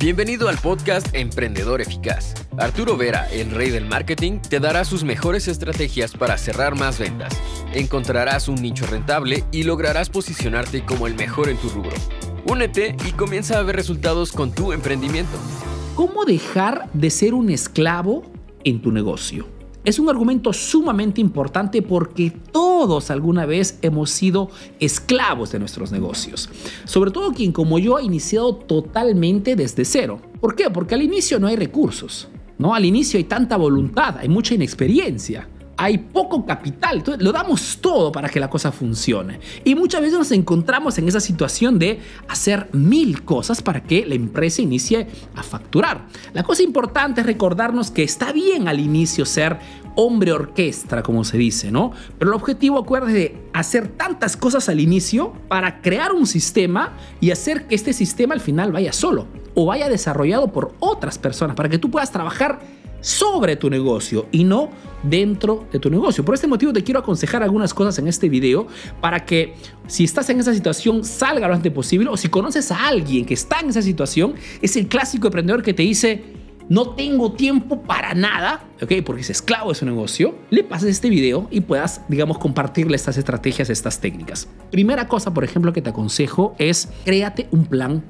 Bienvenido al podcast Emprendedor Eficaz. Arturo Vera, el rey del marketing, te dará sus mejores estrategias para cerrar más ventas. Encontrarás un nicho rentable y lograrás posicionarte como el mejor en tu rubro. Únete y comienza a ver resultados con tu emprendimiento. ¿Cómo dejar de ser un esclavo en tu negocio? Es un argumento sumamente importante porque todos alguna vez hemos sido esclavos de nuestros negocios. Sobre todo quien como yo ha iniciado totalmente desde cero. ¿Por qué? Porque al inicio no hay recursos. ¿no? Al inicio hay tanta voluntad, hay mucha inexperiencia hay poco capital, entonces lo damos todo para que la cosa funcione. Y muchas veces nos encontramos en esa situación de hacer mil cosas para que la empresa inicie a facturar. La cosa importante es recordarnos que está bien al inicio ser hombre orquesta, como se dice, ¿no? Pero el objetivo, acuérdate, de hacer tantas cosas al inicio para crear un sistema y hacer que este sistema al final vaya solo o vaya desarrollado por otras personas para que tú puedas trabajar sobre tu negocio y no dentro de tu negocio. Por este motivo te quiero aconsejar algunas cosas en este video para que si estás en esa situación salga lo antes posible o si conoces a alguien que está en esa situación, es el clásico emprendedor que te dice no tengo tiempo para nada, ¿ok? Porque es esclavo de su negocio, le pases este video y puedas, digamos, compartirle estas estrategias, estas técnicas. Primera cosa, por ejemplo, que te aconsejo es créate un plan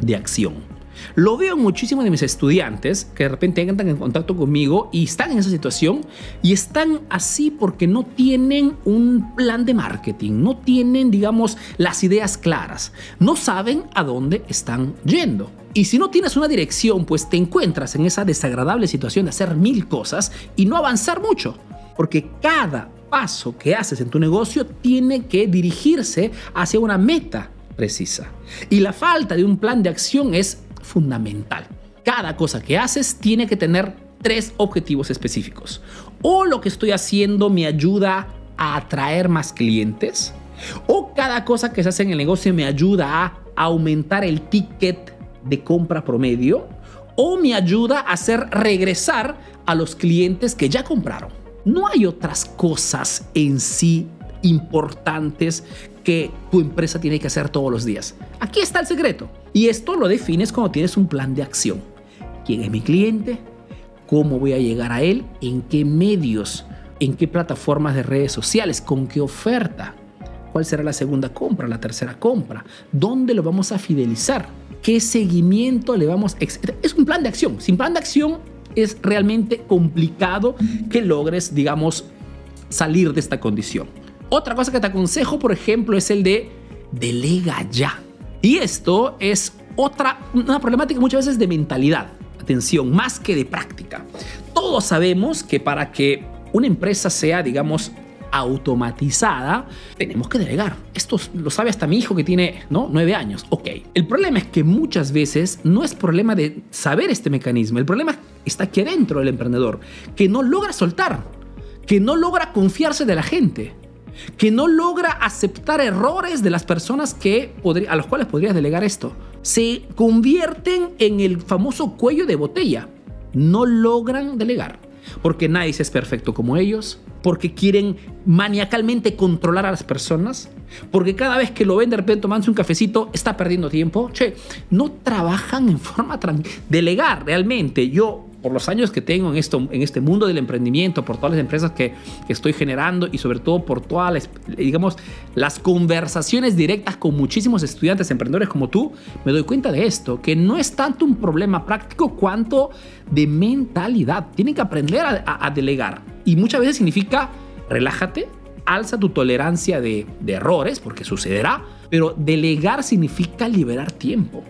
de acción. Lo veo muchísimo de mis estudiantes que de repente entran en contacto conmigo y están en esa situación y están así porque no tienen un plan de marketing, no tienen, digamos, las ideas claras, no saben a dónde están yendo. Y si no tienes una dirección, pues te encuentras en esa desagradable situación de hacer mil cosas y no avanzar mucho, porque cada paso que haces en tu negocio tiene que dirigirse hacia una meta precisa. Y la falta de un plan de acción es fundamental. Cada cosa que haces tiene que tener tres objetivos específicos. O lo que estoy haciendo me ayuda a atraer más clientes. O cada cosa que se hace en el negocio me ayuda a aumentar el ticket de compra promedio. O me ayuda a hacer regresar a los clientes que ya compraron. No hay otras cosas en sí importantes que tu empresa tiene que hacer todos los días. Aquí está el secreto. Y esto lo defines cuando tienes un plan de acción. ¿Quién es mi cliente? ¿Cómo voy a llegar a él? ¿En qué medios? ¿En qué plataformas de redes sociales? ¿Con qué oferta? ¿Cuál será la segunda compra? ¿La tercera compra? ¿Dónde lo vamos a fidelizar? ¿Qué seguimiento le vamos a... Es un plan de acción. Sin plan de acción es realmente complicado que logres, digamos, salir de esta condición. Otra cosa que te aconsejo, por ejemplo, es el de delega ya. Y esto es otra, una problemática muchas veces de mentalidad. Atención, más que de práctica. Todos sabemos que para que una empresa sea, digamos, automatizada, tenemos que delegar. Esto lo sabe hasta mi hijo que tiene, ¿no? Nueve años. Ok. El problema es que muchas veces no es problema de saber este mecanismo. El problema está aquí adentro del emprendedor, que no logra soltar, que no logra confiarse de la gente que no logra aceptar errores de las personas que a los cuales podrías delegar esto. Se convierten en el famoso cuello de botella. No logran delegar. Porque nadie es perfecto como ellos. Porque quieren maniacalmente controlar a las personas. Porque cada vez que lo ven de repente tomándose un cafecito, está perdiendo tiempo. Che, no trabajan en forma tranquila. Delegar realmente. Yo por los años que tengo en, esto, en este mundo del emprendimiento, por todas las empresas que, estoy generando y sobre todo por todas las, digamos, las conversaciones directas con muchísimos estudiantes emprendedores como tú, me doy cuenta de esto, que no es tanto un problema práctico cuanto de mentalidad. Tienen que aprender a, delegar y muchas veces significa relájate, alza tu tolerancia de errores, porque sucederá, pero delegar significa liberar tiempo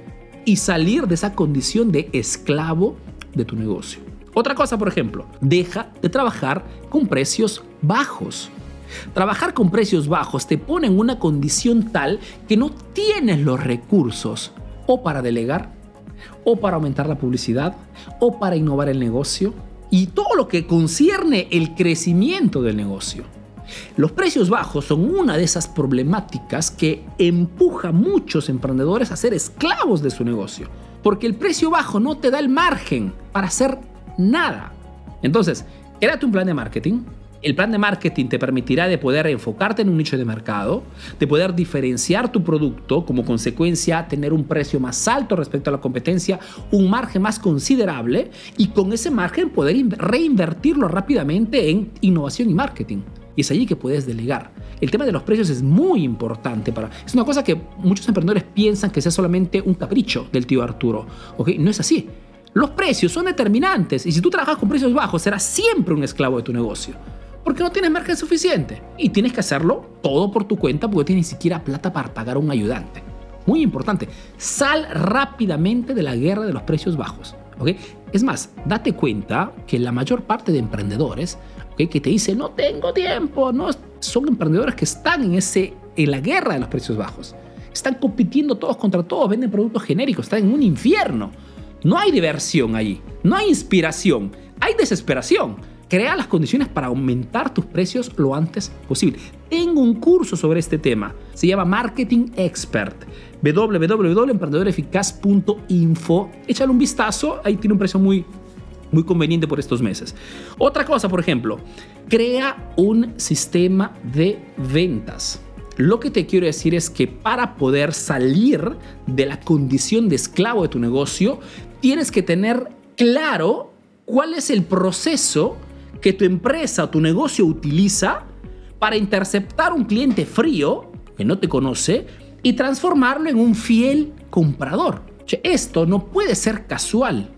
y salir de esa condición de esclavo de tu negocio. Otra cosa, por ejemplo, deja de trabajar con precios bajos. Trabajar con precios bajos te pone en una condición tal que no tienes los recursos o para delegar, o para aumentar la publicidad, o para innovar el negocio, y todo lo que concierne el crecimiento del negocio. Los precios bajos son una de esas problemáticas que empuja a muchos emprendedores a ser esclavos de su negocio porque el precio bajo no te da el margen para hacer nada. Entonces, créate un plan de marketing, El plan de marketing te permitirá de poder enfocarte en un nicho de mercado, de poder diferenciar tu producto, como consecuencia tener un precio más alto respecto a la competencia, un margen más considerable y con ese margen poder reinvertirlo rápidamente en innovación y marketing. Y es allí que puedes delegar. El tema de los precios es muy importante para... Es una cosa que muchos emprendedores piensan que sea solamente un capricho del tío Arturo. ¿ok? No es así. Los precios son determinantes y si tú trabajas con precios bajos serás siempre un esclavo de tu negocio porque no tienes margen suficiente. Y tienes que hacerlo todo por tu cuenta porque tienes ni siquiera plata para pagar a un ayudante. Muy importante, sal rápidamente de la guerra de los precios bajos. ¿okay? Es más, date cuenta que la mayor parte de emprendedores ¿okay? que te dicen no tengo tiempo, no, son emprendedores que están en, ese, en la guerra de los precios bajos. Están compitiendo todos contra todos, venden productos genéricos, están en un infierno. No hay diversión allí, no hay inspiración, hay desesperación Crea las condiciones para aumentar tus precios lo antes posible. Tengo un curso sobre este tema. Se llama Marketing Expert. www.emprendedoreficaz.info. Échale un vistazo. Ahí tiene un precio muy, muy conveniente por estos meses. Otra cosa, por ejemplo, crea un sistema de ventas. Lo que te quiero decir es que para poder salir de la condición de esclavo de tu negocio, tienes que tener claro cuál es el proceso que tu empresa o tu negocio utiliza para interceptar un cliente frío que no te conoce y transformarlo en un fiel comprador. Esto no puede ser casual.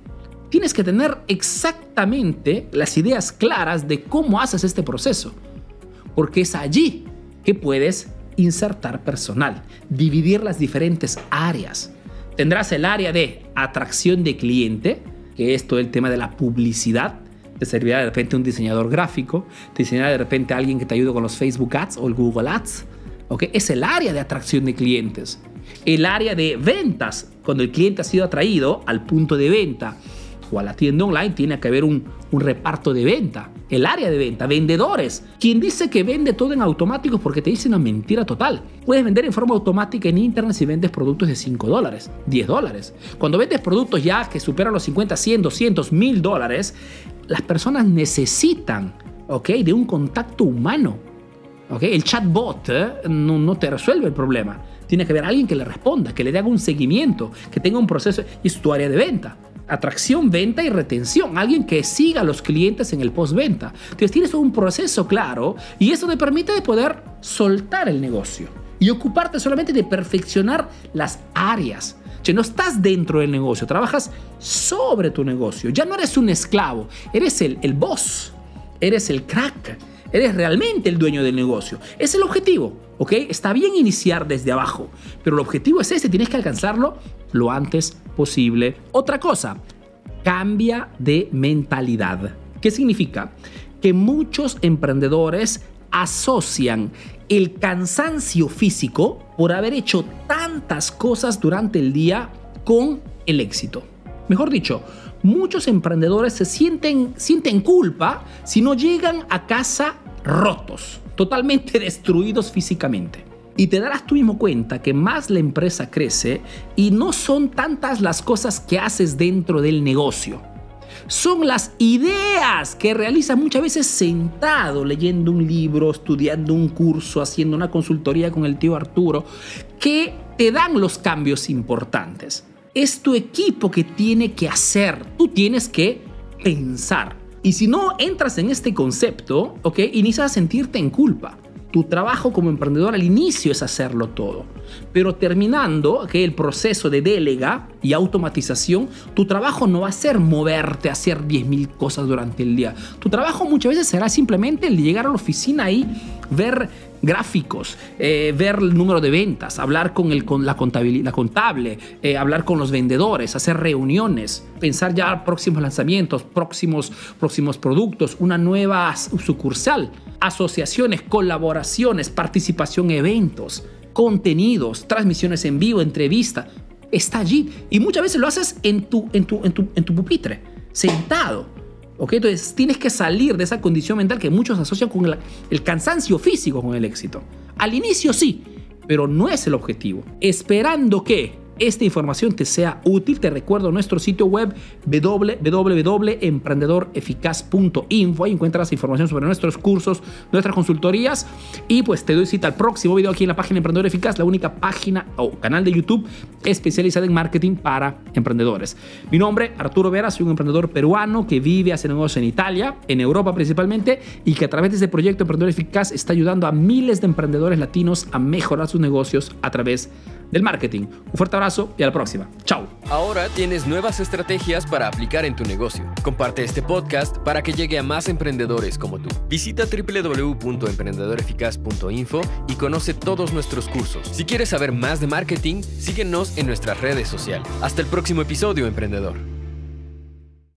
Tienes que tener exactamente las ideas claras de cómo haces este proceso, porque es allí que puedes insertar personal, dividir las diferentes áreas. Tendrás el área de atracción de cliente, que es todo el tema de la publicidad, te servirá de repente un diseñador gráfico, te diseñará de repente alguien que te ayude con los Facebook Ads o el Google Ads. ¿okay? Es el área de atracción de clientes. El área de ventas, cuando el cliente ha sido atraído al punto de venta o a la tienda online, tiene que haber un, reparto de venta. El área de venta, vendedores. Quien dice que vende todo en automático porque te dice una mentira total. Puedes vender en forma automática en internet si vendes productos de 5 dólares, 10 dólares. Cuando vendes productos ya que superan los 50, 100, 200, 1000 dólares, las personas necesitan ¿ok? de un contacto humano. ¿ok? El chatbot ¿eh? no, no te resuelve el problema. Tiene que haber alguien que le responda, que le haga un seguimiento, que tenga un proceso. Y es tu área de venta. Atracción, venta y retención. Alguien que siga a los clientes en el postventa. Entonces tienes un proceso claro y eso te permite de poder soltar el negocio y ocuparte solamente de perfeccionar las áreas no estás dentro del negocio, trabajas sobre tu negocio. Ya no eres un esclavo, eres el, el boss, eres el crack, eres realmente el dueño del negocio. Es el objetivo, ¿ok? Está bien iniciar desde abajo, pero el objetivo es ese, tienes que alcanzarlo lo antes posible. Otra cosa, cambia de mentalidad. ¿Qué significa? Que muchos emprendedores asocian el cansancio físico por haber hecho tantas cosas durante el día con el éxito. Mejor dicho, muchos emprendedores se sienten, sienten culpa si no llegan a casa rotos, totalmente destruidos físicamente. Y te darás tú mismo cuenta que más la empresa crece y no son tantas las cosas que haces dentro del negocio son las ideas que realizas muchas veces sentado leyendo un libro, estudiando un curso, haciendo una consultoría con el tío Arturo, que te dan los cambios importantes. Es tu equipo que tiene que hacer, tú tienes que pensar. Y si no entras en este concepto, ¿ok? Inicias a sentirte en culpa. Tu trabajo como emprendedor al inicio es hacerlo todo, pero terminando que el proceso de delega y automatización, tu trabajo no va a ser moverte a hacer 10.000 cosas durante el día. Tu trabajo muchas veces será simplemente el llegar a la oficina y ver gráficos, eh, ver el número de ventas, hablar con, el, con la, contable, eh, hablar con los vendedores, hacer reuniones, pensar ya próximos lanzamientos, próximos, próximos productos, una nueva sucursal, asociaciones, colaboraciones, participación en eventos, contenidos, transmisiones en vivo, entrevista. Está allí y muchas veces lo haces en tu, en tu, en tu, en tu pupitre, sentado entonces tienes que salir de esa condición mental que muchos asocian con el, cansancio físico con el éxito. Al inicio sí, pero no es el objetivo. Esperando que esta información te sea útil, te recuerdo nuestro sitio web www.emprendedoreficaz.info. Ahí encuentras información sobre nuestros cursos, nuestras consultorías. Y pues te doy cita al próximo video aquí en la página Emprendedor Eficaz, la única página o canal de YouTube especializada en marketing para emprendedores. Mi nombre, Arturo Vera, soy un emprendedor peruano que vive, hace negocios en Italia, en Europa principalmente, y que a través de este proyecto Emprendedor Eficaz está ayudando a miles de emprendedores latinos a mejorar sus negocios a través del marketing. Un fuerte abrazo y a la próxima. Chao. Ahora tienes nuevas estrategias para aplicar en tu negocio. Comparte este podcast para que llegue a más emprendedores como tú. Visita www.emprendedoreficaz.info y conoce todos nuestros cursos. Si quieres saber más de marketing, síguenos en nuestras redes sociales. Hasta el próximo episodio, emprendedor.